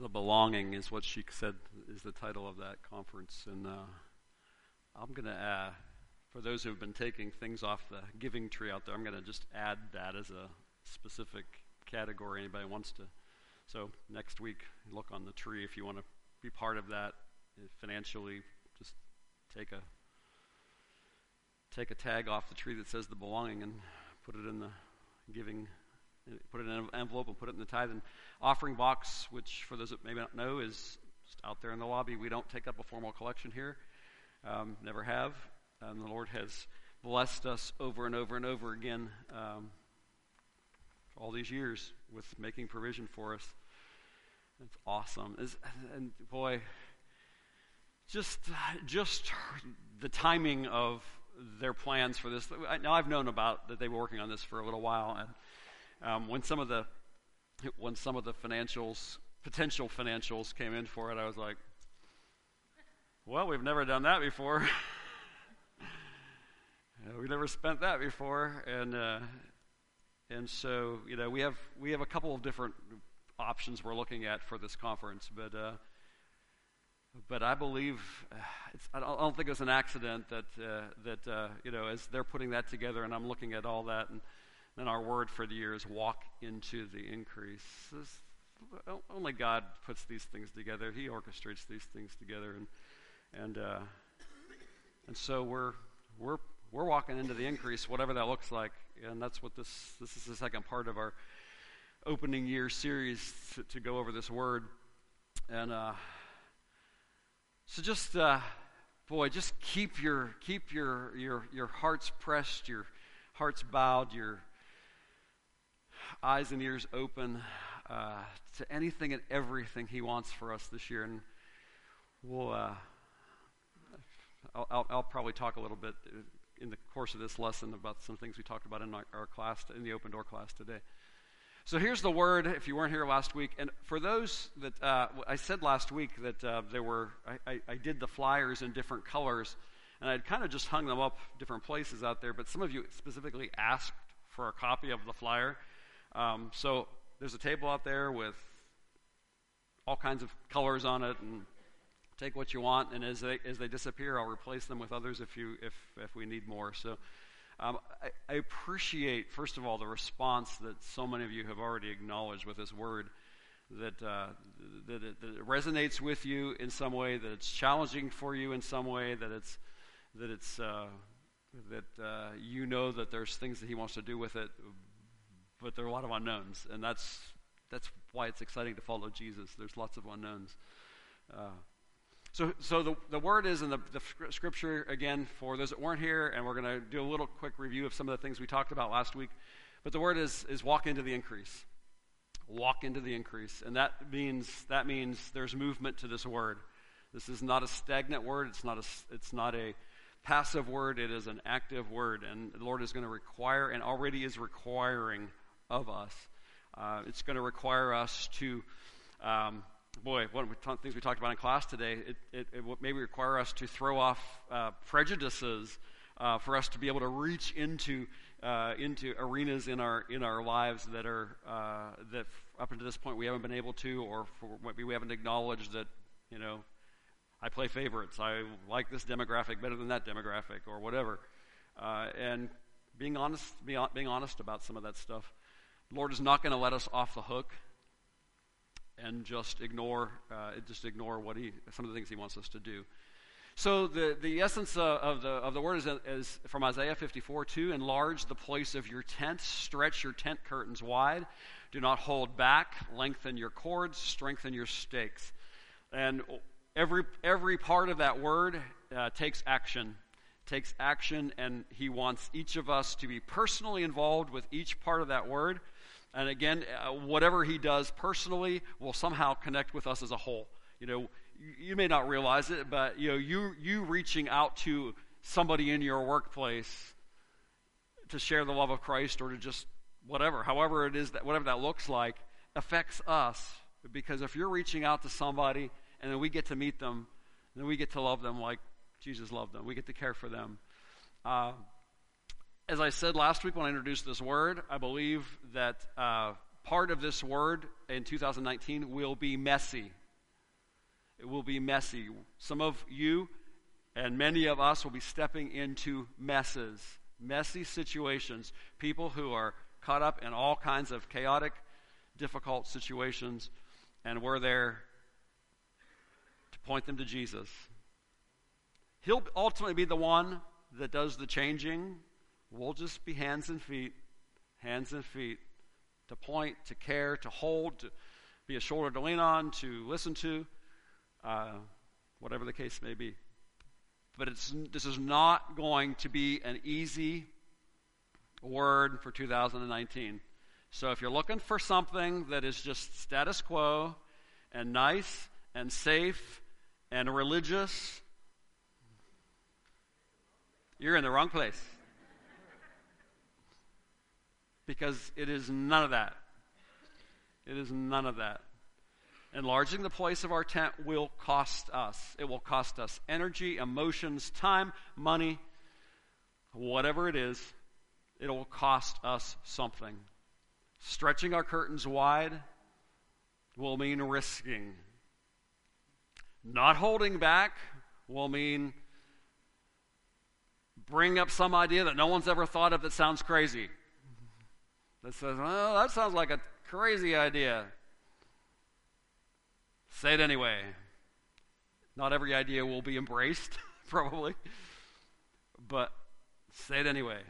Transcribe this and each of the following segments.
The Belonging is what she said is the title of that conference. And uh, I'm going to, uh, for those who have been taking things off the giving tree out there, I'm going to just add that as a specific category. Anybody wants to? So next week, look on the tree if you want to be part of that financially. Just take a take a tag off the tree that says the belonging and put it in the giving put it in an envelope and put it in the tithe and offering box, which for those that may not know is out there in the lobby. We don't take up a formal collection here, um, never have. And the Lord has blessed us over and over and over again um, all these years with making provision for us. It's awesome. It's, and boy, just just the timing of their plans for this. Now I've known about that they were working on this for a little while, and um, when some of the when some of the financials, potential financials, came in for it, I was like, "Well, we've never done that before. we've never spent that before." And uh, and so you know, we have we have a couple of different options we're looking at for this conference, but. Uh, but I believe I don't, I, don't, think an accident that uh, that uh, you know as they're putting that together, and I'm looking at all that, and and our word for the year is walk into the increase. Only God puts these things together. He orchestrates these things together, and and uh, and so we're we're we're walking into the increase, whatever that looks like, and that's what this this is the second part of our opening year series to, to go over this word, and uh, so just uh, boy, just keep your keep your your your hearts pressed, your hearts bowed, your eyes and ears open uh, to anything and everything He wants for us this year. And we'll, uh, I'll, I'll, I'll, probably talk a little bit in the course of this lesson about some things we talked about in our, our class, in the open door class today. So here's the word. If you weren't here last week, and for those that uh, I said last week that uh, there were, I, I, I, did the flyers in different colors, and I'd kind of just hung them up different places out there. But some of you specifically asked for a copy of the flyer, um, so there's a table out there with all kinds of colors on it, and take what you want. And as they as they disappear, I'll replace them with others if you if if we need more. So. Um, I, I, appreciate, first of all, the response that so many of you have already acknowledged with this word, that, uh, that, it, that, it, resonates with you in some way, that it's challenging for you in some way, that it's, that, it's, uh, that uh, you know that there's things that He wants to do with it, but there are a lot of unknowns, and that's that's why it's exciting to follow Jesus. There's lots of unknowns. Uh, so, so the, the word is in the, the scripture again for those that weren't here, and we're going to do a little quick review of some of the things we talked about last week. But the word is is walk into the increase. Walk into the increase, and that means that means there's movement to this word. This is not a stagnant word. It's not a it's not a passive word. It is an active word, and the Lord is going to require and already is requiring of us. Uh, it's going to require us to, um, boy, one of the things we talked about in class today, it, it, it maybe require us to throw off uh, prejudices uh, for us to be able to reach into uh, into arenas in our in our lives that are uh, that up until this point we haven't been able to, or maybe we haven't acknowledged that you know I play favorites. I like this demographic better than that demographic, or whatever. Uh, and being honest, being honest about some of that stuff. Lord is not going to let us off the hook and just ignore, uh, just ignore what he, some of the things He wants us to do. So the, the essence of, of the, of the word is, is from Isaiah 54 2 Enlarge the place of your tent, stretch your tent curtains wide, do not hold back, lengthen your cords, strengthen your stakes. And every, every part of that word uh, takes action takes action, and he wants each of us to be personally involved with each part of that word. And again, uh, whatever he does personally will somehow connect with us as a whole. You know, you, may not realize it, but you know, you you reaching out to somebody in your workplace to share the love of Christ or to just whatever, however it is that whatever that looks like, affects us. Because if you're reaching out to somebody and then we get to meet them, then we get to love them like Jesus loved them. We get to care for them. Uh, as I said last week when I introduced this word, I believe that uh, part of this word in 2019 will be messy. It will be messy. Some of you and many of us will be stepping into messes, messy situations, people who are caught up in all kinds of chaotic, difficult situations, and we're there to point them to Jesus. He'll ultimately be the one that does the changing. We'll just be hands and feet, hands and feet, to point, to care, to hold, to be a shoulder to lean on, to listen to, uh, whatever the case may be. But this is not going to be an easy word for 2019. So if you're looking for something that is just status quo and nice and safe and religious, you're in the wrong place. Because it is none of that. It is none of that. Enlarging the place of our tent will cost us. It will cost us energy, emotions, time, money, whatever it is, it will cost us something. Stretching our curtains wide will mean risking. Not holding back will mean bring up some idea that no one's ever thought of that sounds crazy. That says, well, that sounds like a crazy idea. Say it anyway. Not every idea will be embraced, probably, but say it anyway.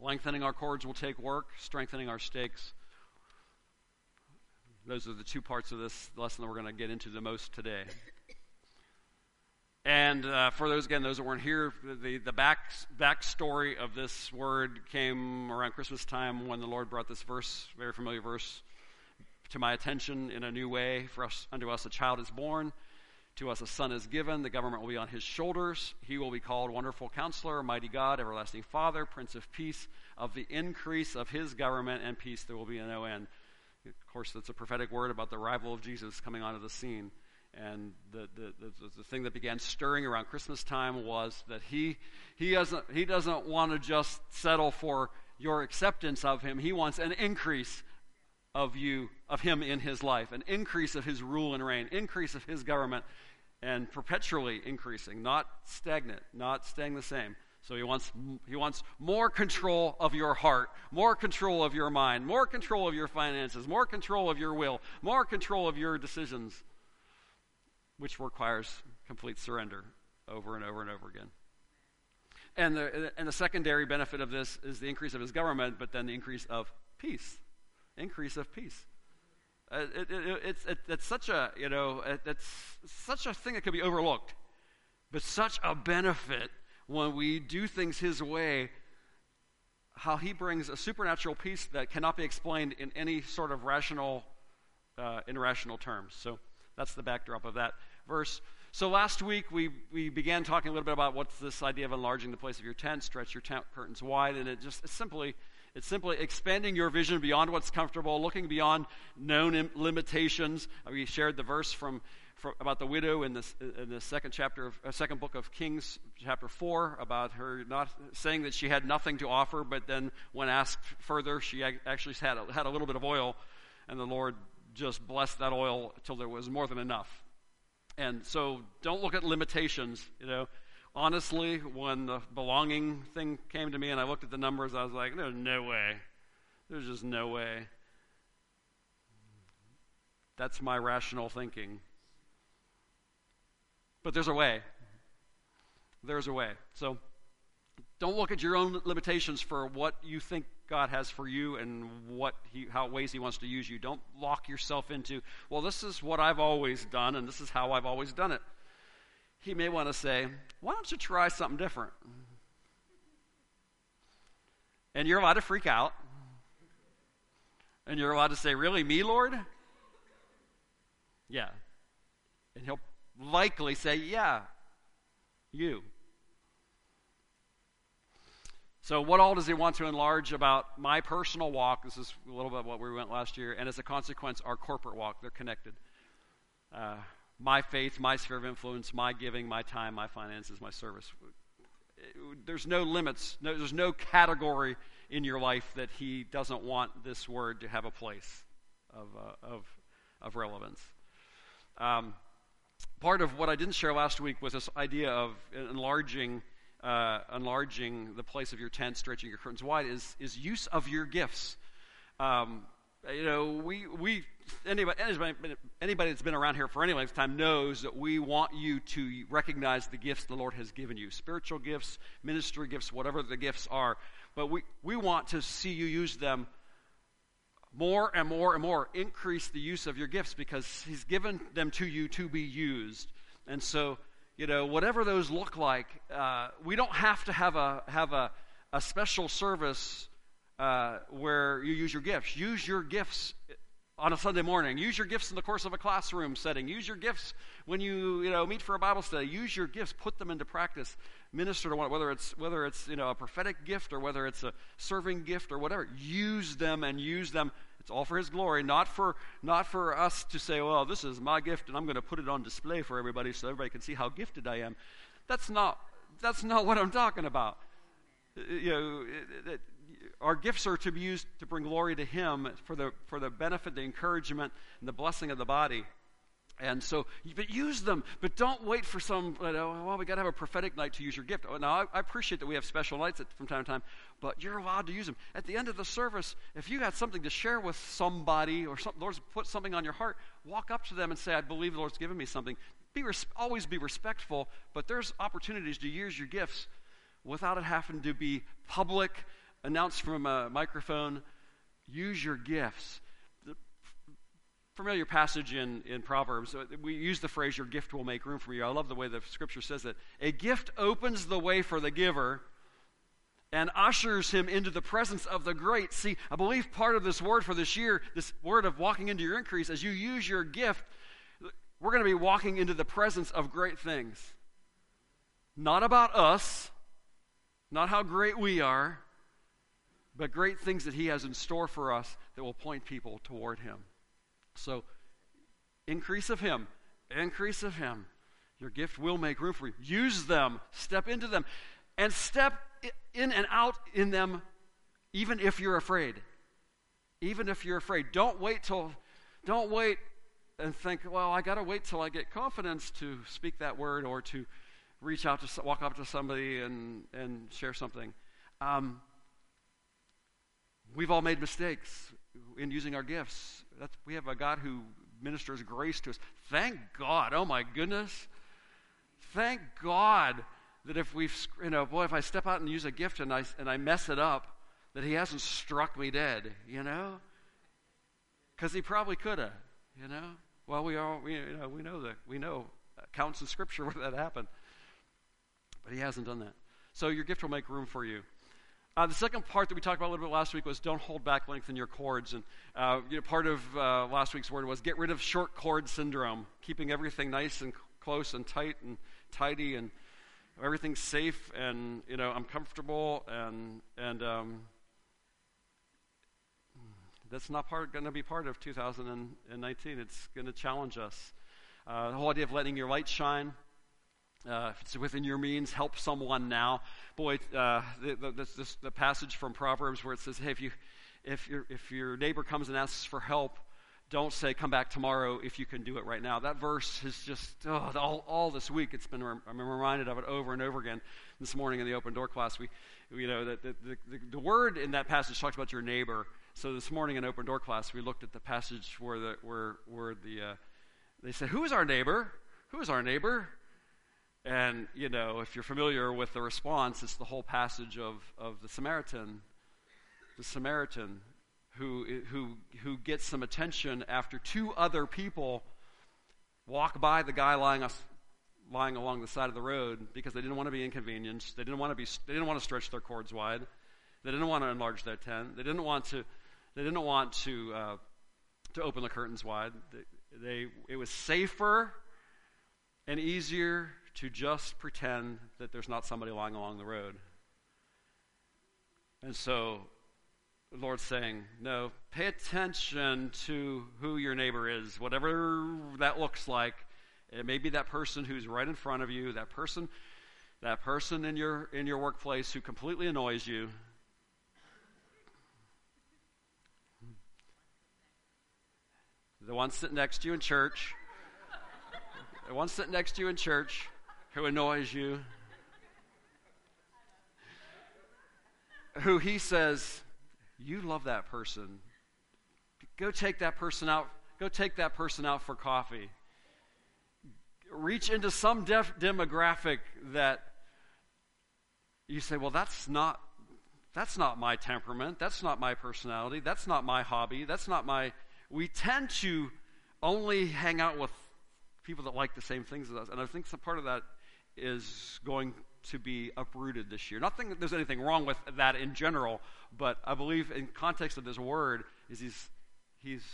Lengthening our cords will take work, strengthening our stakes. Those are the two parts of this lesson that we're going to get into the most today. And uh, for those, again, those that weren't here, the, the back, backstory of this word came around Christmas time when the Lord brought this verse, very familiar verse, to my attention in a new way. For us, unto us a child is born, to us a son is given. The government will be on his shoulders. He will be called Wonderful Counselor, Mighty God, Everlasting Father, Prince of Peace. Of the increase of his government and peace, there will be no end. Of course, that's a prophetic word about the arrival of Jesus coming onto the scene. And the, the, the, the, thing that began stirring around Christmas time was that he, he, doesn't, he doesn't want to just settle for your acceptance of him. He wants an increase of you, of him in his life, an increase of his rule and reign, increase of his government and perpetually increasing, not stagnant, not staying the same. So he wants, he wants more control of your heart, more control of your mind, more control of your finances, more control of your will, more control of your decisions, which requires complete surrender over and over and over again. And the, and the secondary benefit of this is the increase of his government, but then the increase of peace. Increase of peace. Uh, it, it, it's, it, it's such a, you know, it's such a thing that could be overlooked, but such a benefit when we do things His way, how He brings a supernatural peace that cannot be explained in any sort of rational, uh, in rational terms. So that's the backdrop of that verse. So last week we, we began talking a little bit about what's this idea of enlarging the place of your tent, stretch your tent curtains wide, and it just it's simply it's simply expanding your vision beyond what's comfortable, looking beyond known limitations. We shared the verse from, from about the widow in, this, in the second chapter of uh, second book of Kings, chapter four, about her not saying that she had nothing to offer, but then when asked further, she actually had a, had a little bit of oil, and the Lord just blessed that oil till there was more than enough. And so, don't look at limitations. You know, honestly, when the belonging thing came to me and I looked at the numbers, I was like, there's no way. There's just no way. That's my rational thinking. But there's a way. There's a way. So don't look at your own limitations for what you think God has for you and what he, how ways He wants to use you. Don't lock yourself into, well, this is what I've always done and this is how I've always done it he may want to say, Why don't you try something different? And you're allowed to freak out. And you're allowed to say, Really, me, Lord? Yeah. And he'll likely say, Yeah, you. So, what all does he want to enlarge about my personal walk? This is a little bit what we went last year. And as a consequence, our corporate walk. They're connected. Uh, my faith, my sphere of influence, my giving, my time, my finances, my service. There's no limits. No, there's no category in your life that He doesn't want this word to have a place of, uh, of, of relevance. Um, part of what I didn't share last week was this idea of enlarging, uh, enlarging the place of your tent, stretching your curtains wide, is, is use of your gifts. Um, you know, we, we anybody, anybody, anybody that's been around here for any length of time knows that we want you to recognize the gifts the Lord has given you spiritual gifts, ministry gifts, whatever the gifts are. But we, we want to see you use them more and more and more. Increase the use of your gifts because He's given them to you to be used. And so, you know, whatever those look like, uh, we don't have to have a, have a, a special service uh, where you use your gifts. Use your gifts on a Sunday morning. Use your gifts in the course of a classroom setting. Use your gifts when you, you know, meet for a Bible study. Use your gifts. Put them into practice. Minister to one, whether it's whether it's you know a prophetic gift or whether it's a serving gift or whatever. Use them and use them. It's all for His glory, not for not for us to say, well, this is my gift and I'm going to put it on display for everybody so everybody can see how gifted I am. That's not that's not what I'm talking about. Uh, uh, you know, it, it, our gifts are to be used to bring glory to Him for the, for the benefit, the encouragement, and the blessing of the body. And so, but use them, but don't wait for some, you know, well, we got to have a prophetic night to use your gift. Oh, now, I, I appreciate that we have special nights from time to time, but you're allowed to use them. At the end of the service, if you got something to share with somebody or some, Lord's put something on your heart, walk up to them and say, I believe the Lord's given me something. Be res- always be respectful, but there's opportunities to use your gifts without it having to be public announced from a microphone, use your gifts. The familiar passage in, in Proverbs, uh, we use the phrase, your gift will make room for you. I love the way the scripture says that. A gift opens the way for the giver and ushers him into the presence of the great. See, I believe part of this word for this year, this word of walking into your increase, as you use your gift, we're going to be walking into the presence of great things. Not about us, not how great we are, but great things that He has in store for us that will point people toward Him. So, increase of Him, increase of Him. Your gift will make room for you. Use them, step into them, and step in and out in them, even if you're afraid. Even if you're afraid. Don't wait till, don't wait and think, well, I got to wait till I get confidence to speak that word or to reach out to walk up to somebody and, and share something. Um, We've all made mistakes in using our gifts. That's, we have a God who ministers grace to us. Thank God. Oh my goodness. Thank God that if we've, you know, boy, if I step out and use a gift and I, and I mess it up, that He hasn't struck me dead, you know? Because He probably could have, you know? Well, we all, we, you know, we know that, we know accounts in Scripture where that happened. But He hasn't done that. So your gift will make room for you. Uh, the second part that we talked about a little bit last week was don't hold back, lengthen your cords. And uh, you know, part of uh, last week's word was get rid of short cord syndrome, keeping everything nice and close and tight and tidy and everything's safe and you know I'm comfortable and and um, that's not going to be part of 2019. It's going to challenge us. Uh, the whole idea of letting your light shine. Uh, if it's within your means, help someone now. Boy, uh, the, the, this, the, passage from Proverbs where it says, hey, if, you, if, your, if your neighbor comes and asks for help, don't say, come back tomorrow if you can do it right now. That verse has just, oh, all, all this week, it's been, I'm reminded of it over and over again. This morning in the open door class, we, you know, the, the, the, the word in that passage talks about your neighbor. So this morning in open door class, we looked at the passage where the, where, where the, uh, they said, who is our neighbor? Who is our neighbor? And, you know, if you're familiar with the response, it's the whole passage of, of the Samaritan, the Samaritan who, who, who gets some attention after two other people walk by the guy lying, lying along the side of the road because they didn't want to be inconvenienced. They didn't want to, be, they didn't want to stretch their cords wide. They didn't want to enlarge their tent. They didn't want to, they didn't want to, uh, to open the curtains wide. They, they, it was safer and easier to just pretend that there's not somebody lying along the road. And so Lord saying, no, pay attention to who your neighbor is, whatever that looks like. It may be that person who's right in front of you, that person, that person in your in your workplace who completely annoys you. The one sitting next to you in church. The one sitting next to you in church who annoys you. Who he says, you love that person. Go take that person out. Go take that person out for coffee. Reach into some def- demographic that you say, well, that's not that's not my temperament. That's not my personality. That's not my hobby. That's not my. We tend to only hang out with people that like the same things as us. And I think some part of that is going to be uprooted this year. Not that there's anything wrong with that in general, but I believe in context of this word is he's he's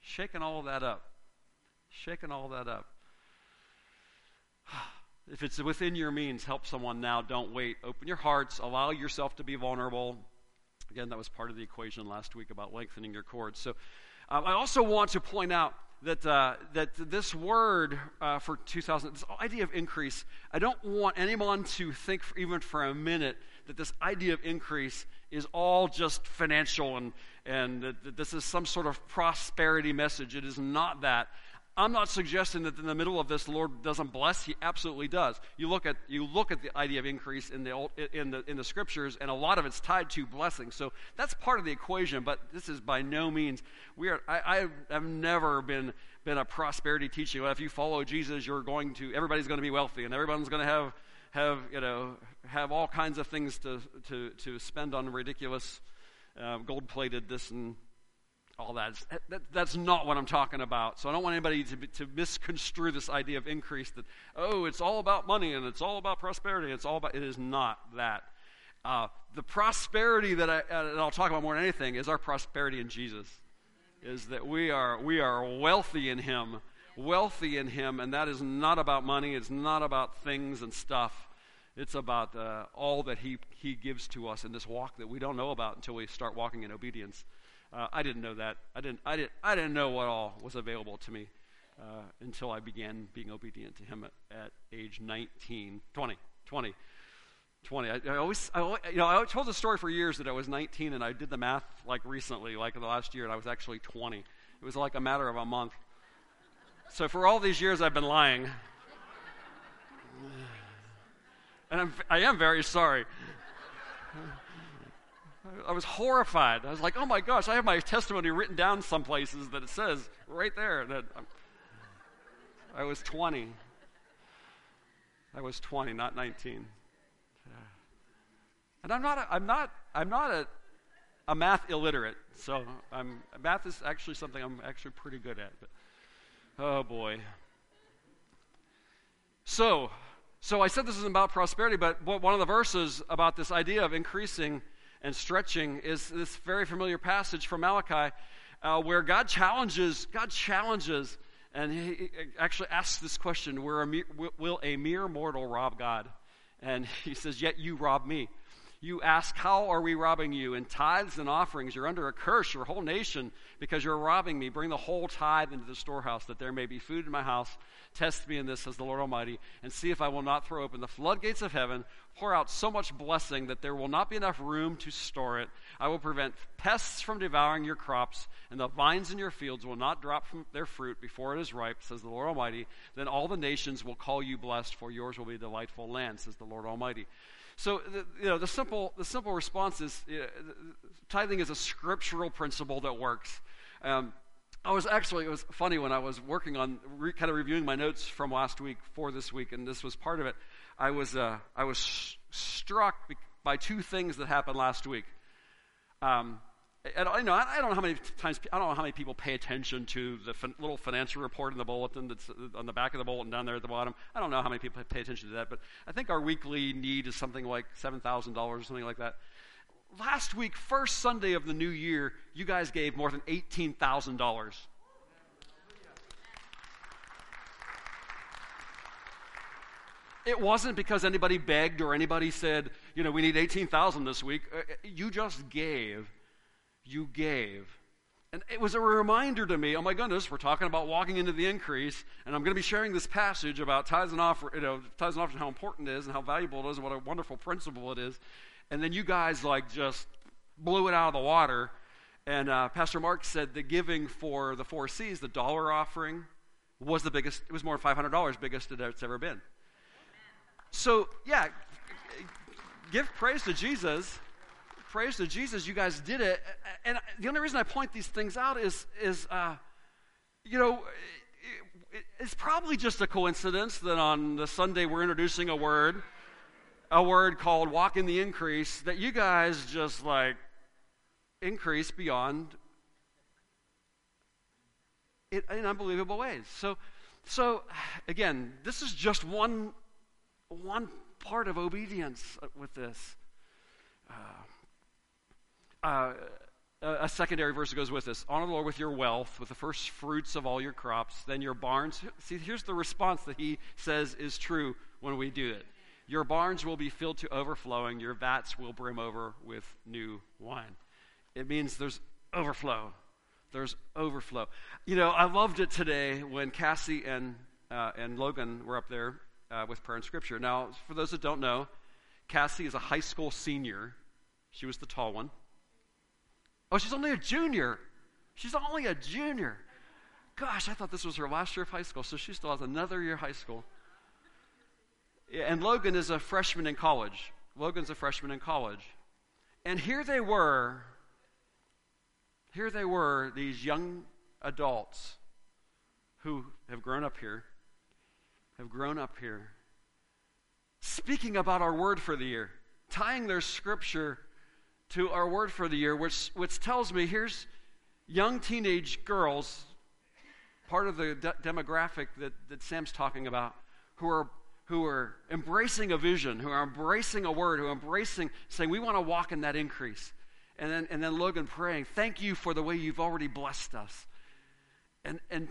shaking all that up. Shaking all that up. If it's within your means, help someone now. Don't wait. Open your hearts. Allow yourself to be vulnerable. Again, that was part of the equation last week about lengthening your cords. So, um, I also want to point out that, uh, that this word uh, for 2000, this idea of increase, I don't want anyone to think for, even for a minute that this idea of increase is all just financial and, and that, that this is some sort of prosperity message. It is not that. I'm not suggesting that in the middle of this, the Lord doesn't bless. He absolutely does. You look at you look at the idea of increase in the old, in the in the scriptures, and a lot of it's tied to blessing. So that's part of the equation. But this is by no means we are. I, I have never been been a prosperity teaching. Well, if you follow Jesus, you're going to everybody's going to be wealthy, and everyone's going to have have you know have all kinds of things to to to spend on ridiculous uh, gold plated this and all that. that. That's not what I'm talking about. So I don't want anybody to, to misconstrue this idea of increase that, oh, it's all about money and it's all about prosperity. It's all about, it is not that. Uh, the prosperity that I, and I'll talk about more than anything is our prosperity in Jesus. Is that we are, we are wealthy in Him. Wealthy in Him, and that is not about money. It's not about things and stuff. It's about uh, all that he, he gives to us in this walk that we don't know about until we start walking in obedience. Uh, I didn't know that. I didn't, I, didn't, I didn't know what all was available to me uh, until I began being obedient to him at, at, age 19, 20, 20. 20. I, I always, I, you know, I told the story for years that I was 19, and I did the math like recently, like in the last year, and I was actually 20. It was like a matter of a month. So for all these years, I've been lying. And I'm, I am very sorry. I was horrified. I was like, oh my gosh, I have my testimony written down some places that it says right there that I'm, i was 20. I was 20, not 19. And I'm not, a, I'm not, I'm not a, a math illiterate. So I'm, math is actually something I'm actually pretty good at. But, oh boy. So, so I said this is about prosperity, but one of the verses about this idea of increasing and stretching is this very familiar passage from Malachi uh, where God challenges, God challenges, and he actually asks this question Will a, mere, will a mere mortal rob God? And he says, Yet you rob me. You ask, How are we robbing you? In tithes and offerings, you're under a curse, your whole nation, because you're robbing me. Bring the whole tithe into the storehouse, that there may be food in my house. Test me in this, says the Lord Almighty, and see if I will not throw open the floodgates of heaven, pour out so much blessing that there will not be enough room to store it. I will prevent pests from devouring your crops, and the vines in your fields will not drop from their fruit before it is ripe, says the Lord Almighty. Then all the nations will call you blessed, for yours will be a delightful land, says the Lord Almighty. So, the, you know, the simple, the simple response is you know, tithing is a scriptural principle that works. Um, I was actually, it was funny when I was working on re, kind of reviewing my notes from last week for this week, and this was part of it. I was, uh, I was sh- struck by two things that happened last week. Um, and I, know, I don't know how many times, I don't know how many people pay attention to the fin- little financial report in the bulletin that's uh, on the back of the bulletin down there at the bottom. I don't know how many people pay attention to that, but I think our weekly need is something like $7,000 or something like that. Last week, first Sunday of the new year, you guys gave more than $18,000. It wasn't because anybody begged or anybody said, you know, we need 18,000 this week. Uh, you just gave you gave. And it was a reminder to me, oh my goodness, we're talking about walking into the increase, and I'm going to be sharing this passage about tithes and offer, you know, tithes and offering, how important it is and how valuable it is and what a wonderful principle it is. And then you guys like just blew it out of the water. And uh, Pastor Mark said the giving for the four C's, the dollar offering, was the biggest, it was more than $500, biggest it's ever been. So, yeah, give praise to Jesus. Praise to Jesus, you guys did it. And the only reason I point these things out is, is uh, you know, it's probably just a coincidence that on the Sunday we're introducing a word, a word called walk in the increase, that you guys just like increase beyond it in unbelievable ways. So, so again, this is just one, one part of obedience with this. Uh, uh, a secondary verse that goes with this. Honor the lord with your wealth with the first fruits of all your crops then your barns. See here's the response that he says is true when we do it. Your barns will be filled to overflowing. Your vats will brim over with new wine. It means there's overflow. There's overflow. You know i loved it today when cassie and uh, and logan were up there uh, with prayer and scripture. Now for those that don't know cassie is a high school senior. She was the tall one Oh, she's only a junior. She's only a junior. Gosh, I thought this was her last year of high school, so she still has another year of high school. And Logan is a freshman in college. Logan's a freshman in college. And here they were, here they were, these young adults who have grown up here, have grown up here, speaking about our word for the year, tying their scripture to our word for the year, which, which tells me here's young teenage girls, part of the de- demographic that, that Sam's talking about, who are, who are embracing a vision, who are embracing a word, who are embracing, saying, We want to walk in that increase. And then, and then Logan praying, Thank you for the way you've already blessed us. And, and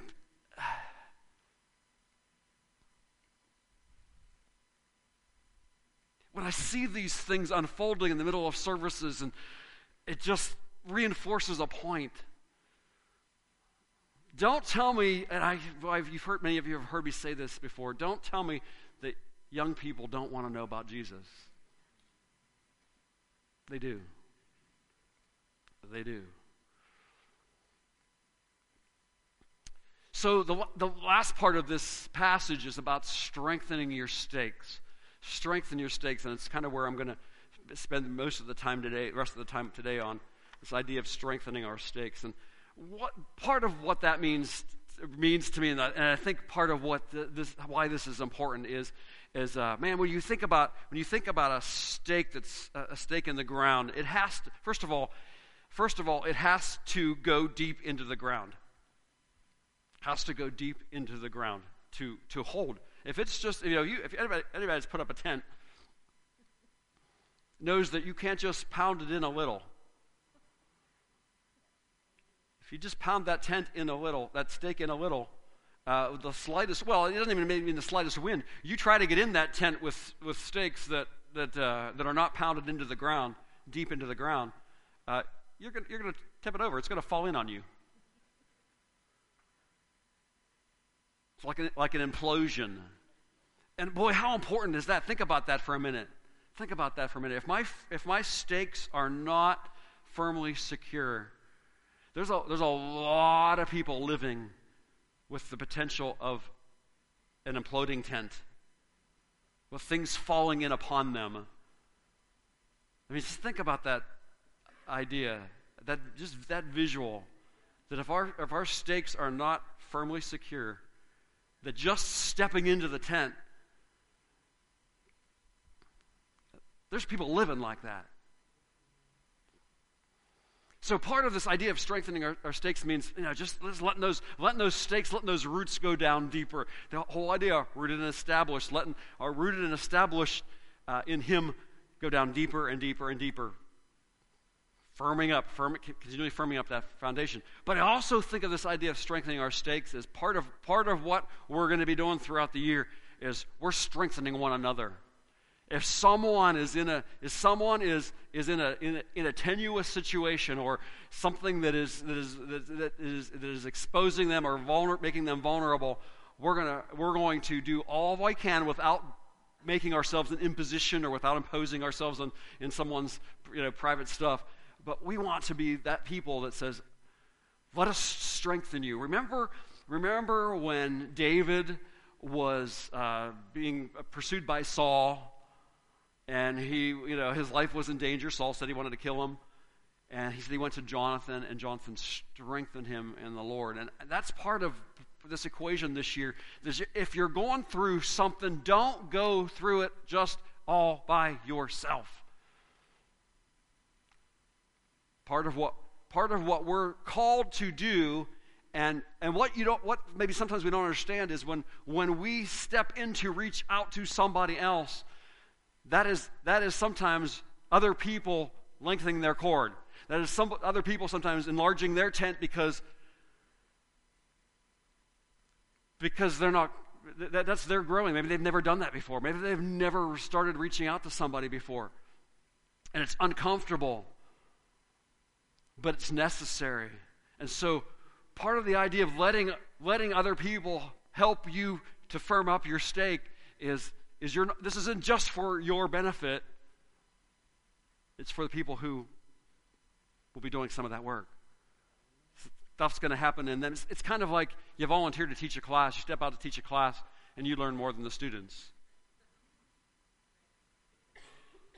when I see these things unfolding in the middle of services, and it just reinforces a point. Don't tell me, and I, you've heard many of you have heard me say this before. Don't tell me that young people don't want to know about Jesus. They do. They do. So, the, the last part of this passage is about strengthening your stakes strengthen your stakes. And it's kind of where I'm going to spend most of the time today, rest of the time today on this idea of strengthening our stakes. And what part of what that means means to me, and I think part of what the, this, why this is important is, is uh, man, when you think about when you think about a stake that's a stake in the ground, it has to first of all, first of all, it has to go deep into the ground. Has to go deep into the ground to to hold if it's just, you know, you, if anybody, anybody's put up a tent, knows that you can't just pound it in a little. If you just pound that tent in a little, that stake in a little, uh, the slightest, well, it doesn't even mean the slightest wind. You try to get in that tent with, with stakes that, that, uh, that are not pounded into the ground, deep into the ground, uh, you're going you're to tip it over. It's going to fall in on you. It's like an, like an implosion. And boy, how important is that? Think about that for a minute. Think about that for a minute. If my, if my stakes are not firmly secure, there's a, there's a lot of people living with the potential of an imploding tent, with things falling in upon them. I mean, just think about that idea, that just that visual, that if our if our stakes are not firmly secure, that just stepping into the tent There's people living like that. So part of this idea of strengthening our, our stakes means, you know, just letting those, letting those stakes, letting those roots go down deeper. The whole idea, rooted and established, letting our rooted and established uh, in Him go down deeper and deeper and deeper. Firming up, firm, continually firming up that foundation. But I also think of this idea of strengthening our stakes as part of, part of what we're going to be doing throughout the year is we're strengthening one another. If someone is in a, if someone is, is in, a, in, a, in a tenuous situation or something that is that is that is that is exposing them or vulner, making them vulnerable, we're, gonna, we're going to do all we can without making ourselves an imposition or without imposing ourselves on, in someone's you know, private stuff. but we want to be that people that says, let us strengthen you. Remember, remember when David was uh, being pursued by Saul, and he, you know, his life was in danger. Saul said he wanted to kill him. And he said he went to Jonathan, and Jonathan strengthened him in the Lord. And that's part of this equation this year. If you're going through something, don't go through it just all by yourself. Part of what part of what we're called to do and and what you don't what maybe sometimes we don't understand is when when we step in to reach out to somebody else that is that is sometimes other people lengthening their cord. That is some other people sometimes enlarging their tent because because they're not that, that's their growing. Maybe they've never done that before. Maybe they've never started reaching out to somebody before. And it's uncomfortable but it's necessary. And so part of the idea of letting letting other people help you to firm up your stake is is your this isn't just for your benefit it's for the people who will be doing some of that work stuff's going to happen. And then it's, it's kind of like you volunteer to teach a class, you step out to teach a class, and you learn more than the students.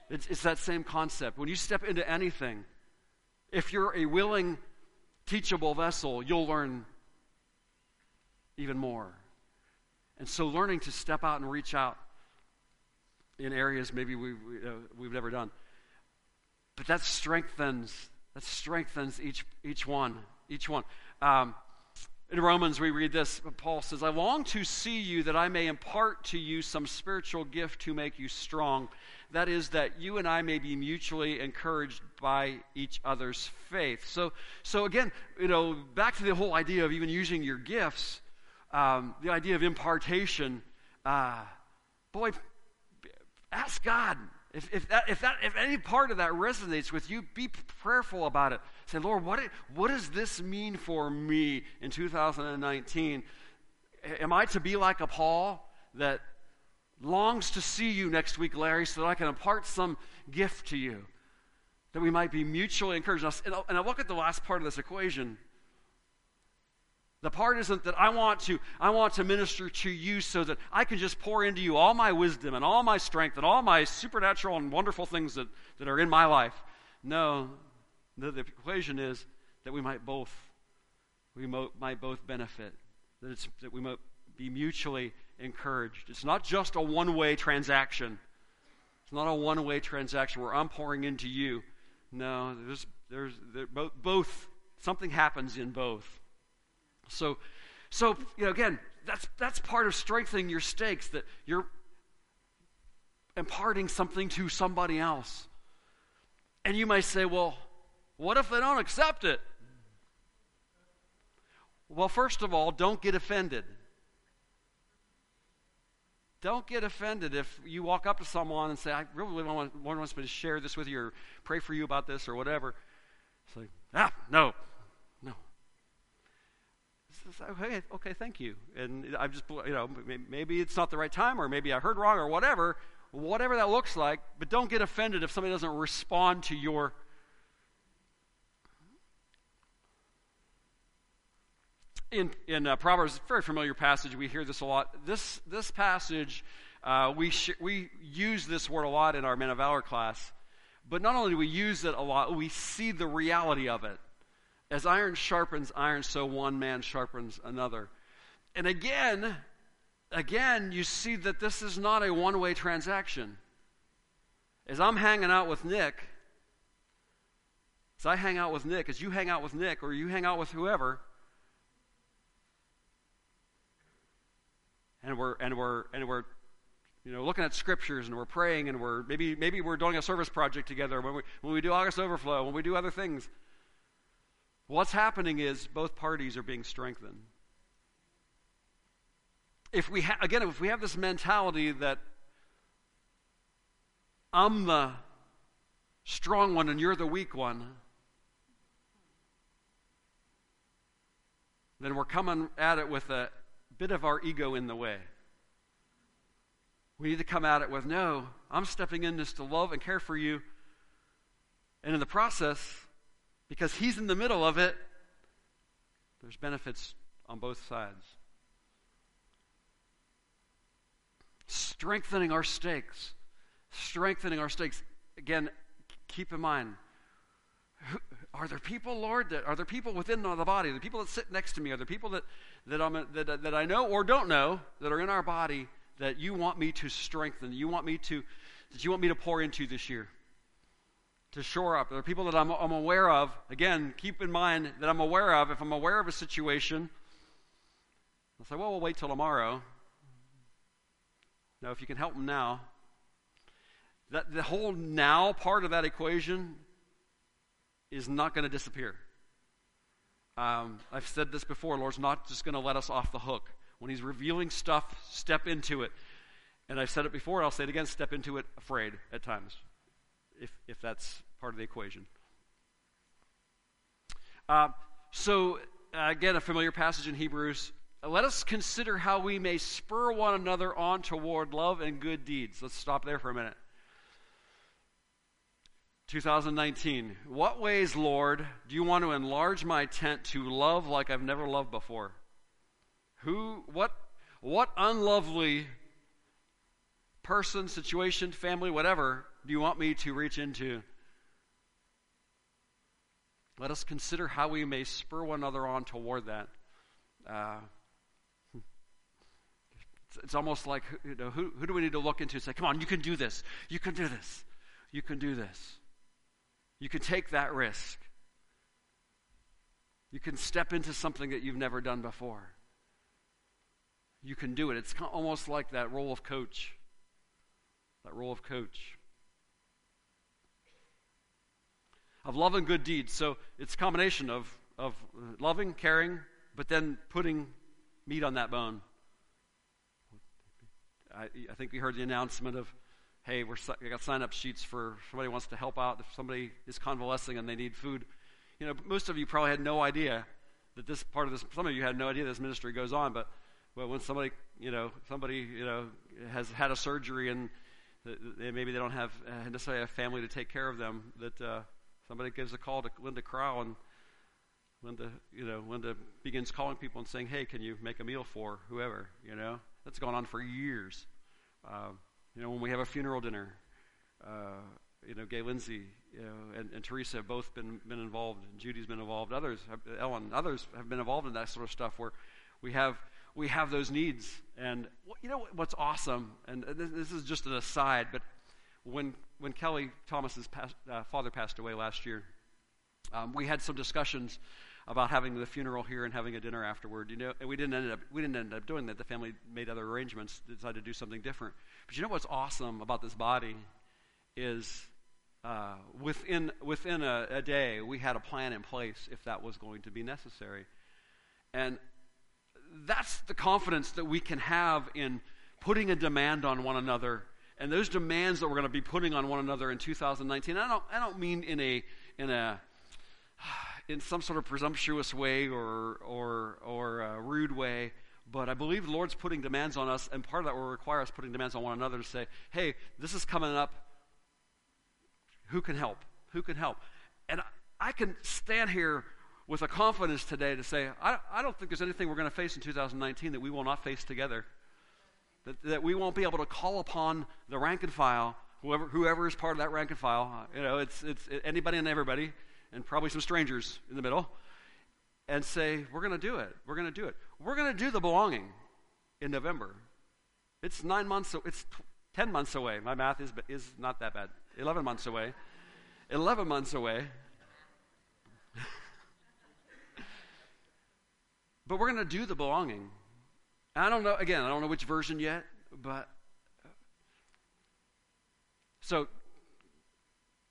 It's, it's that same concept. When you step into anything, if you're a willing, teachable vessel, you'll learn even more. And so, learning to step out and reach out in areas maybe we, we, uh, we've never done. But that strengthens, that strengthens each, each one each one. Um, in Romans, we read this. Paul says, I long to see you that I may impart to you some spiritual gift to make you strong. That is, that you and I may be mutually encouraged by each other's faith. So, so again, you know, back to the whole idea of even using your gifts, um, the idea of impartation. Uh, boy, ask God. If, if, that, if, that, if any part of that resonates with you, be prayerful about it. Say, Lord, what, what does this mean for me in 2019? Am I to be like a Paul that longs to see you next week, Larry, so that I can impart some gift to you? That we might be mutually encouraged. And I look at the last part of this equation. The part isn't that I want to I want to minister to you so that I can just pour into you all my wisdom and all my strength and all my supernatural and wonderful things that, that are in my life. No, the, the equation is that we might both we mo- might both benefit. That, it's, that we might be mutually encouraged. It's not just a one-way transaction. It's not a one-way transaction where I'm pouring into you. No, there's there's there, both, both something happens in both. So so you know again that's that's part of strengthening your stakes that you're imparting something to somebody else. And you might say, well, what if they don't accept it? Well, first of all, don't get offended. Don't get offended if you walk up to someone and say, I really want, Lord wants me to share this with you or pray for you about this or whatever. It's like, ah, no. Okay, okay, thank you. And I'm just, you know, maybe it's not the right time or maybe I heard wrong or whatever, whatever that looks like, but don't get offended if somebody doesn't respond to your in, in uh, Proverbs, very familiar passage. We hear this a lot. This, this passage, uh, we, sh- we use this word a lot in our Men of Valor class. But not only do we use it a lot, we see the reality of it. As iron sharpens iron, so one man sharpens another. And again, again, you see that this is not a one way transaction. As I'm hanging out with Nick, as I hang out with Nick, as you hang out with Nick, or you hang out with whoever, and we're and we're and we're you know looking at scriptures and we're praying and we're maybe maybe we're doing a service project together when we when we do August Overflow when we do other things. What's happening is both parties are being strengthened. If we ha- again, if we have this mentality that I'm the strong one and you're the weak one, then we're coming at it with a bit of our ego in the way. We need to come at it with no, I'm stepping in just to love and care for you. And in the process, because He's in the middle of it, there's benefits on both sides. Strengthening our stakes. Strengthening our stakes. Again, keep in mind are there people, Lord, that are there people within the body, the people that sit next to me, are there people that, that, I'm, that, that I know or don't know that are in our body that you want me to strengthen, you want me to, that you want me to pour into this year? To shore up. There are people that I'm, I'm aware of. Again, keep in mind that I'm aware of. If I'm aware of a situation, I'll say, well, we'll wait till tomorrow. Now, if you can help them now, that the whole now part of that equation is not going to disappear. Um, I've said this before Lord's not just going to let us off the hook. When He's revealing stuff, step into it. And I've said it before, I'll say it again step into it afraid at times, if, if that's part of the equation. Uh, so, uh, again, a familiar passage in Hebrews. Let us consider how we may spur one another on toward love and good deeds. Let's stop there for a minute. 2019. What ways, Lord, do you want to enlarge my tent to love like I've never loved before? Who, what, what unlovely person, situation, family, whatever, do you want me to reach into? Let us consider how we may spur one another on toward that. Uh, it's, it's, almost like, you know, who, who do we need to look into and say, come on, you can do this. You can do this. You can do this. You can take that risk. You can step into something that you've never done before. You can do it. It's almost like that role of coach. That role of coach. Of love and good deeds. So it's a combination of, of loving, caring, but then putting meat on that bone. I, I think we heard the announcement of hey, we're, we got sign up sheets for somebody wants to help out if somebody is convalescing and they need food. You know, most of you probably had no idea that this part of this, some of you had no idea this ministry goes on, but, but when somebody, you know, somebody, you know, has had a surgery and they, maybe they don't have uh, necessarily a family to take care of them, that uh, somebody gives a call to Linda Crow and Linda, you know, Linda begins calling people and saying, hey, can you make a meal for whoever, you know? That's gone on for years. Um, you know, when we have a funeral dinner, uh, you know, Gay Lindsay you know, and, and, Teresa have both been, been involved, Judy's been involved. Others, have, Ellen, others have been involved in that sort of stuff where we have we have those needs. And you know what's awesome, and this is just an aside, but when when Kelly Thomas's past, uh, father passed away last year, um, we had some discussions about having the funeral here and having a dinner afterward. You know, and we didn't end up we didn't end up doing that. The family made other arrangements, decided to do something different. But you know what's awesome about this body is uh, within within a, a day we had a plan in place if that was going to be necessary, and that's the confidence that we can have in putting a demand on one another and those demands that we're going to be putting on one another in 2019 i don't, I don't mean in a in a in some sort of presumptuous way or, or, or rude way, but I believe the Lord's putting demands on us, and part of that will require us putting demands on one another to say, hey, this is coming up. Who can help? Who can help? And I can stand here with a confidence today to say, I, I don't think there's anything we're going to face in 2019 that we will not face together. That, that we won't be able to call upon the rank and file, whoever, whoever is part of that rank and file. Uh, you know, it's, it's anybody and everybody and probably some strangers in the middle and say, We're going to do it. We're going to do it. We're going to do the belonging in November. It's nine months, it's 10 months away. My math is, is not that bad. 11 months away. 11 months away. but we're going to do the belonging. I don't know, again, I don't know which version yet, but. So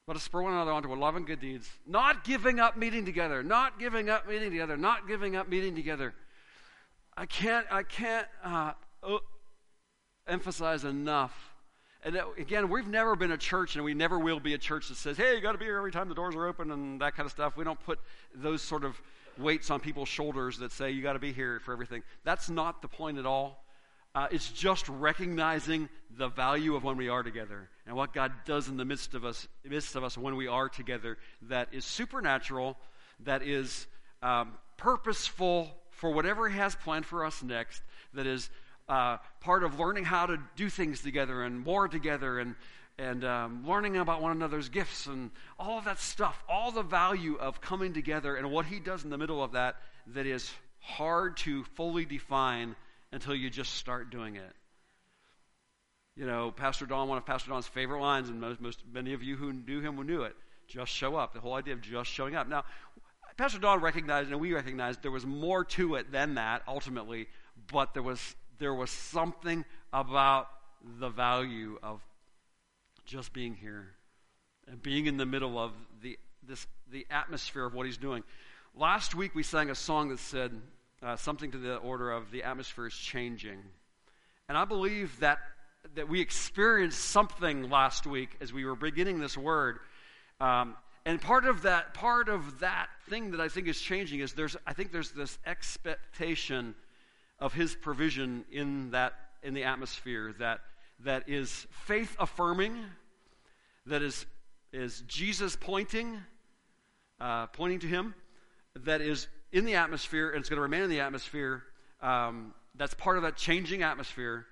let us spur one another on to love and good deeds, not giving up meeting together, not giving up meeting together, not giving up meeting together. I can't, I can't uh, emphasize enough. And that, again, we've never been a church, and we never will be a church that says, "Hey, you got to be here every time the doors are open," and that kind of stuff. We don't put those sort of weights on people's shoulders that say you got to be here for everything. That's not the point at all. Uh, it's just recognizing the value of when we are together and what God does in the midst of us, midst of us when we are together. That is supernatural. That is um, purposeful for whatever He has planned for us next. That is uh, part of learning how to do things together and more together and and um, learning about one another's gifts and all of that stuff, all the value of coming together and what he does in the middle of that that is hard to fully define until you just start doing it. You know, Pastor Don, one of Pastor Don's favorite lines, and most, most many of you who knew him knew it just show up. The whole idea of just showing up. Now, Pastor Don recognized, and we recognized, there was more to it than that ultimately, but there was, there was something about the value of just being here and being in the middle of the, this, the atmosphere of what he's doing. Last week we sang a song that said, uh, something to the order of the atmosphere is changing. And I believe that, that we experienced something last week as we were beginning this word. Um, and part of that part of that thing that I think is changing is there's I think there's this expectation of his provision in that in the atmosphere that that is faith affirming, that is is Jesus pointing, uh, pointing to him, that is in the atmosphere and it's going to remain in the atmosphere. Um, that's part of that changing atmosphere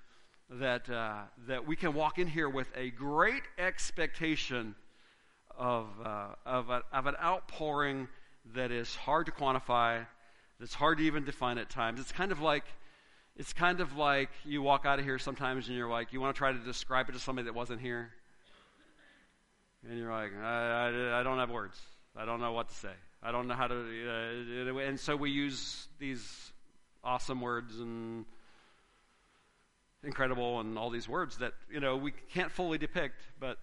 that, uh, that we can walk in here with a great expectation of, uh, of, a, of an outpouring that is hard to quantify, that's hard to even define at times. It's kind of like it's kind of like you walk out of here sometimes and you're like, you want to try to describe it to somebody that wasn't here. And you're like, I, I, I don't have words. I don't know what to say. I don't know how to. Uh, and so we use these awesome words and incredible and all these words that you know we can't fully depict, but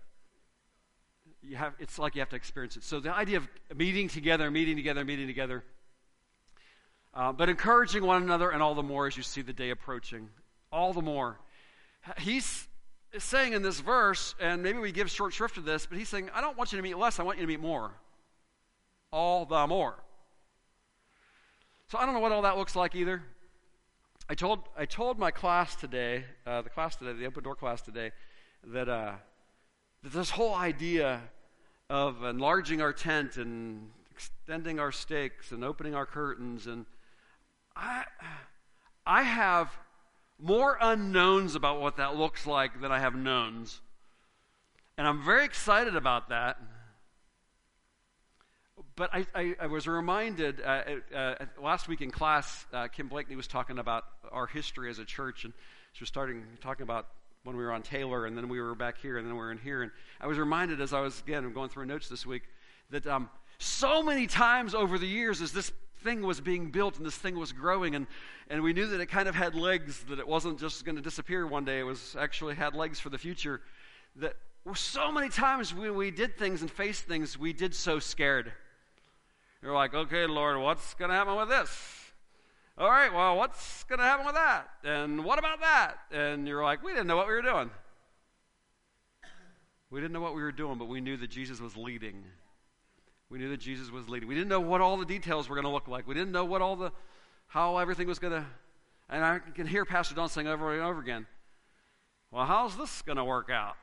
you have. It's like you have to experience it. So the idea of meeting together, meeting together, meeting together, uh, but encouraging one another, and all the more as you see the day approaching, all the more. He's saying in this verse, and maybe we give short shrift to this, but he's saying, I don't want you to meet less, I want you to meet more all the more. So I don't know what all that looks like either. I told, I told my class today, uh, the class today, the open door class today, that, uh, that this whole idea of enlarging our tent and extending our stakes and opening our curtains and I, I have more unknowns about what that looks like than I have knowns. And I'm very excited about that but I, I, I, was reminded uh, uh, last week in class, uh, Kim Blakeney was talking about our history as a church, and she was starting talking about when we were on Taylor, and then we were back here, and then we were in here. And I was reminded as I was, again, going through notes this week, that um, so many times over the years, as this thing was being built and this thing was growing, and, and we knew that it kind of had legs, that it wasn't just going to disappear one day, it was actually had legs for the future, that so many times when we did things and faced things, we did so scared you're like, okay, Lord, what's going to happen with this? All right, well, what's going to happen with that? And what about that? And you're like, we didn't know what we were doing. We didn't know what we were doing, but we knew that Jesus was leading. We knew that Jesus was leading. We didn't know what all the details were going to look like. We didn't know what all the, how everything was going to, and I can hear Pastor Don saying over and over again, well, how's this going to work out?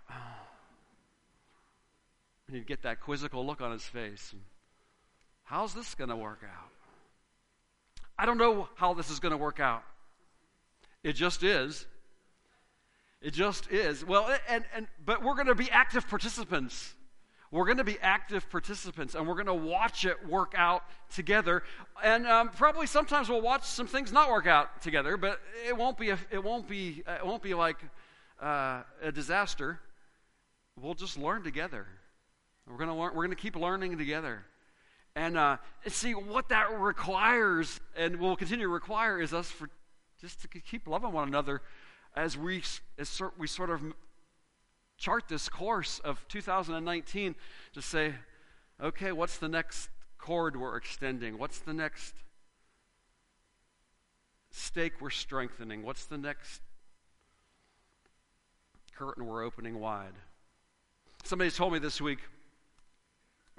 And he'd get that quizzical look on his face. How's this going to work out? I don't know how this is going to work out. It just is. It just is. Well, and, and but we're going to be active participants. We're going to be active participants, and we're going to watch it work out together. And um, probably sometimes we'll watch some things not work out together, but it won't be. A, it won't be. It won't be like uh, a disaster. We'll just learn together. We're going to learn. We're going to keep learning together. And uh, see, what that requires and will continue to require is us for just to keep loving one another as we, as we sort of chart this course of 2019 to say, okay, what's the next cord we're extending? What's the next stake we're strengthening? What's the next curtain we're opening wide? Somebody told me this week,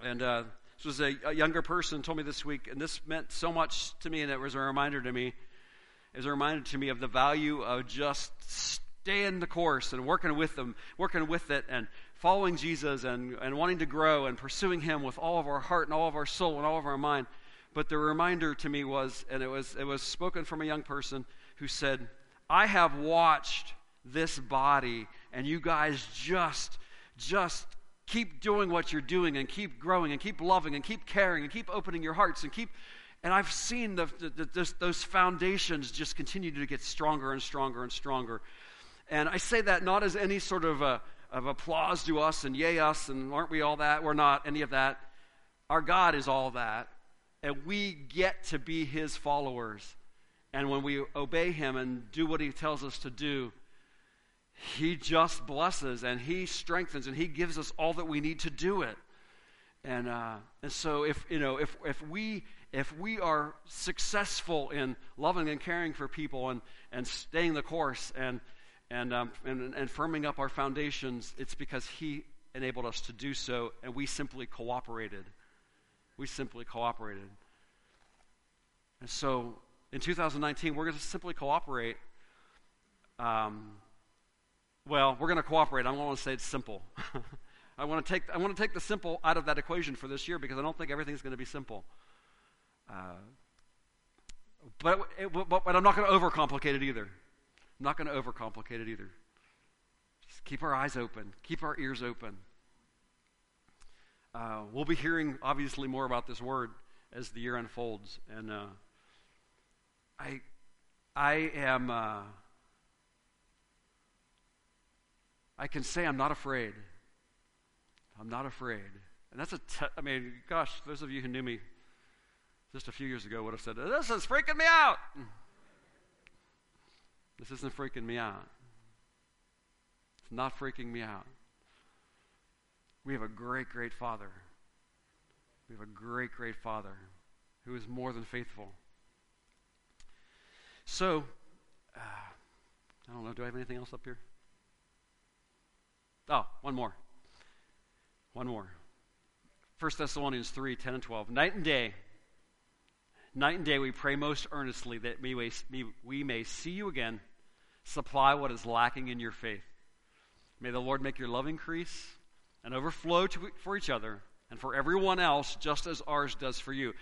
and uh, this was a, a, younger person told me this week, and this meant so much to me, and it was a reminder to me. is a reminder to me of the value of just staying in the course and working with them, working with it, and following Jesus and, and wanting to grow and pursuing Him with all of our heart and all of our soul and all of our mind. But the reminder to me was, and it was, it was spoken from a young person who said, I have watched this body, and you guys just, just keep doing what you're doing and keep growing and keep loving and keep caring and keep opening your hearts and keep and I've seen the, the, the, those foundations just continue to get stronger and stronger and stronger. And I say that not as any sort of, a, of applause to us and yay us and aren't we all that? We're not any of that. Our God is all that. And we get to be his followers. And when we obey him and do what he tells us to do, he just blesses and he strengthens and he gives us all that we need to do it. And, uh, and so if, you know, if, if, we, if we are successful in loving and caring for people and, and staying the course and, and, um, and, and firming up our foundations, it's because he enabled us to do so and we simply cooperated. We simply cooperated. And so in 2019, we're going to simply cooperate. Um, well, we're going to cooperate. I don't want to say it's simple. I want to take I want to take the simple out of that equation for this year because I don't think everything's going to be simple. Uh, but, it, but, but I'm not going to overcomplicate it either. I'm not going to overcomplicate it either. Just keep our eyes open, keep our ears open. Uh, we'll be hearing obviously more about this word as the year unfolds, and uh, I I am. Uh, I can say I'm not afraid. I'm not afraid. And that's a, I mean, gosh, those of you who knew me just a few years ago would have said, This is freaking me out. This isn't freaking me out. It's not freaking me out. We have a great, great Father. We have a great, great Father who is more than faithful. So, uh, I don't know, do I have anything else up here? Oh, one more. One more. 1 Thessalonians 3 10 and 12. Night and day, night and day, we pray most earnestly that we may, we may see you again, supply what is lacking in your faith. May the Lord make your love increase and overflow to, for each other and for everyone else, just as ours does for you.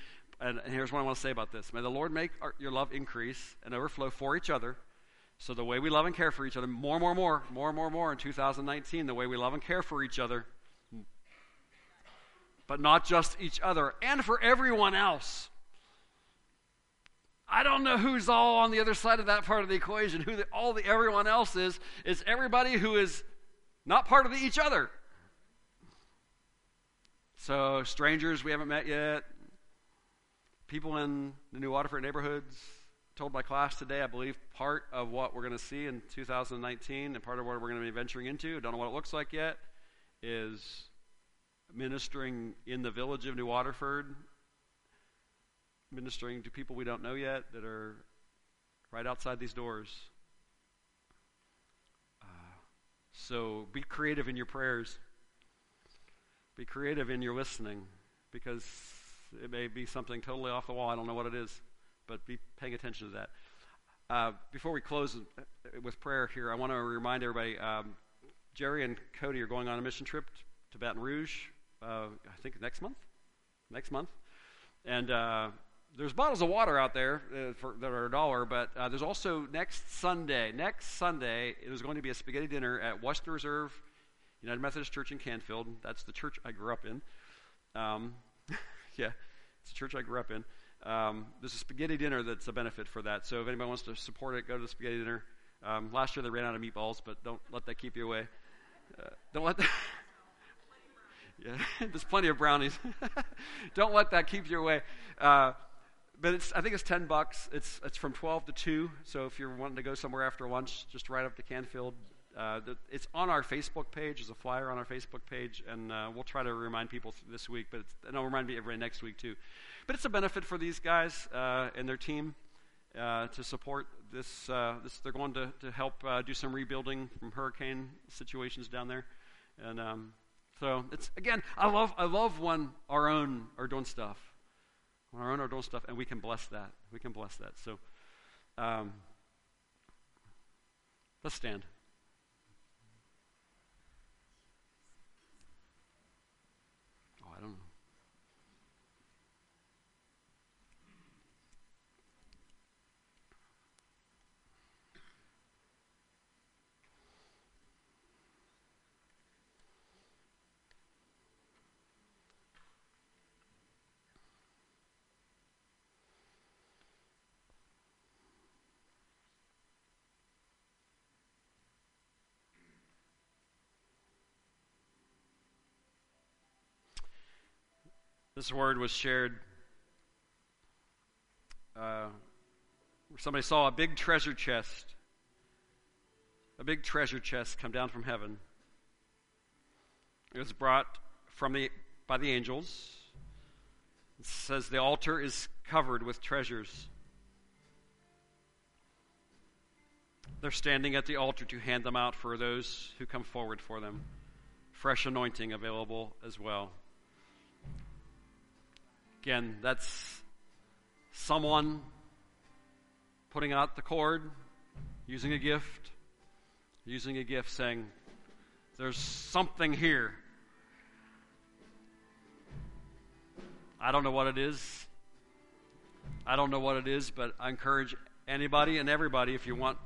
And, and here's what I want to say about this May the Lord make our, your love increase and overflow for each other so the way we love and care for each other, more, more, more, more, more, more in 2019, the way we love and care for each other, but not just each other, and for everyone else. I don't know who's all on the other side of that part of the equation. Who the, all the everyone else is is everybody who is not part of the each other. So strangers we haven't met yet, people in the New Waterford neighborhoods, told my class today, I believe part of what we're going to see in 2019 and part of what we're going to be venturing into, I don't know what it looks like yet, is ministering in the village of New Waterford, ministering to people we don't know yet that are right outside these doors. Uh, so be creative in your prayers. Be creative in your listening because it may be something totally off the wall. I don't know what it is but be paying attention to that. Uh, before we close with prayer here, I want to remind everybody um, Jerry and Cody are going on a mission trip to Baton Rouge, uh, I think next month. Next month. And uh, there's bottles of water out there uh, for, that are a dollar, but uh, there's also next Sunday. Next Sunday, there's going to be a spaghetti dinner at Western Reserve United Methodist Church in Canfield. That's the church I grew up in. Um, yeah, it's the church I grew up in. Um, there's a spaghetti dinner that's a benefit for that. So if anybody wants to support it, go to the spaghetti dinner. Um, last year they ran out of meatballs, but don't let that keep you away. Uh, don't let that. yeah, there's plenty of brownies. don't let that keep you away. Uh, but it's, I think it's 10 bucks. It's, it's from 12 to 2. So if you're wanting to go somewhere after lunch, just right up to Canfield. Uh, the, it's on our Facebook page. There's a flyer on our Facebook page, and uh, we'll try to remind people this week, but and I'll remind everybody next week too. But it's a benefit for these guys uh, and their team uh, to support this, uh, this. They're going to, to help uh, do some rebuilding from hurricane situations down there. And um, so it's, again, I love, I love when our own are doing stuff. Our own doing stuff, and we can bless that. We can bless that. So Um, let's stand. Oh, I don't know. This word was shared. Uh, somebody saw a big treasure chest, a big treasure chest come down from heaven. It was brought from the by the angels. It says the altar is covered with treasures. They're standing at the altar to hand them out for those who come forward for them. Fresh anointing available as well. Again, that's someone putting out the cord, using a gift, using a gift, saying, There's something here. I don't know what it is. I don't know what it is, but I encourage anybody and everybody if you want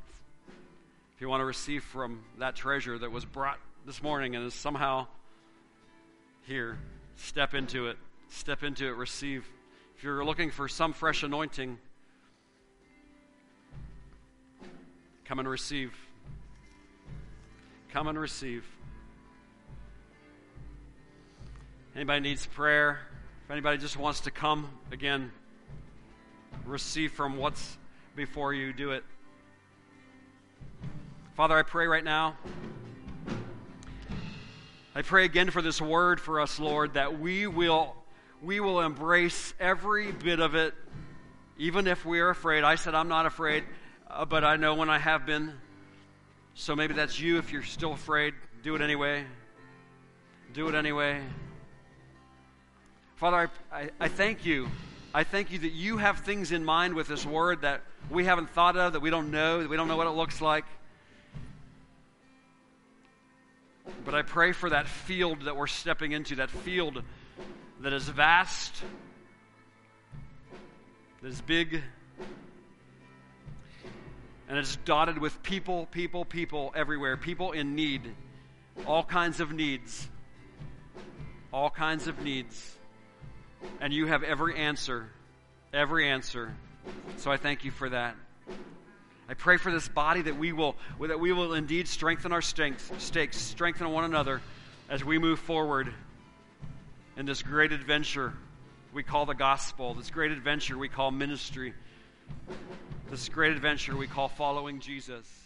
if you want to receive from that treasure that was brought this morning and is somehow here, step into it step into it, receive. If you're looking for some fresh anointing, come and receive. Come and receive. Anybody needs prayer? If anybody just wants to come, again, receive from what's before you, do it. Father, I pray right now. I pray again for this word for us, Lord, that we will we will embrace every bit of it, even if we are afraid. I said, I'm not afraid, uh, but I know when I have been. So maybe that's you if you're still afraid. Do it anyway. Do it anyway. Father, I, I, I thank you. I thank you that you have things in mind with this word that we haven't thought of, that we don't know, that we don't know what it looks like. But I pray for that field that we're stepping into, that field that is vast, that is big, and it's dotted with people, people, people everywhere, people in need, all kinds of needs, all kinds of needs. And you have every answer, every answer. So I thank you for that. I pray for this body that we will that we will indeed strengthen our stakes, strengthen one another as we move forward in this great adventure we call the gospel, this great adventure we call ministry, this great adventure we call following Jesus.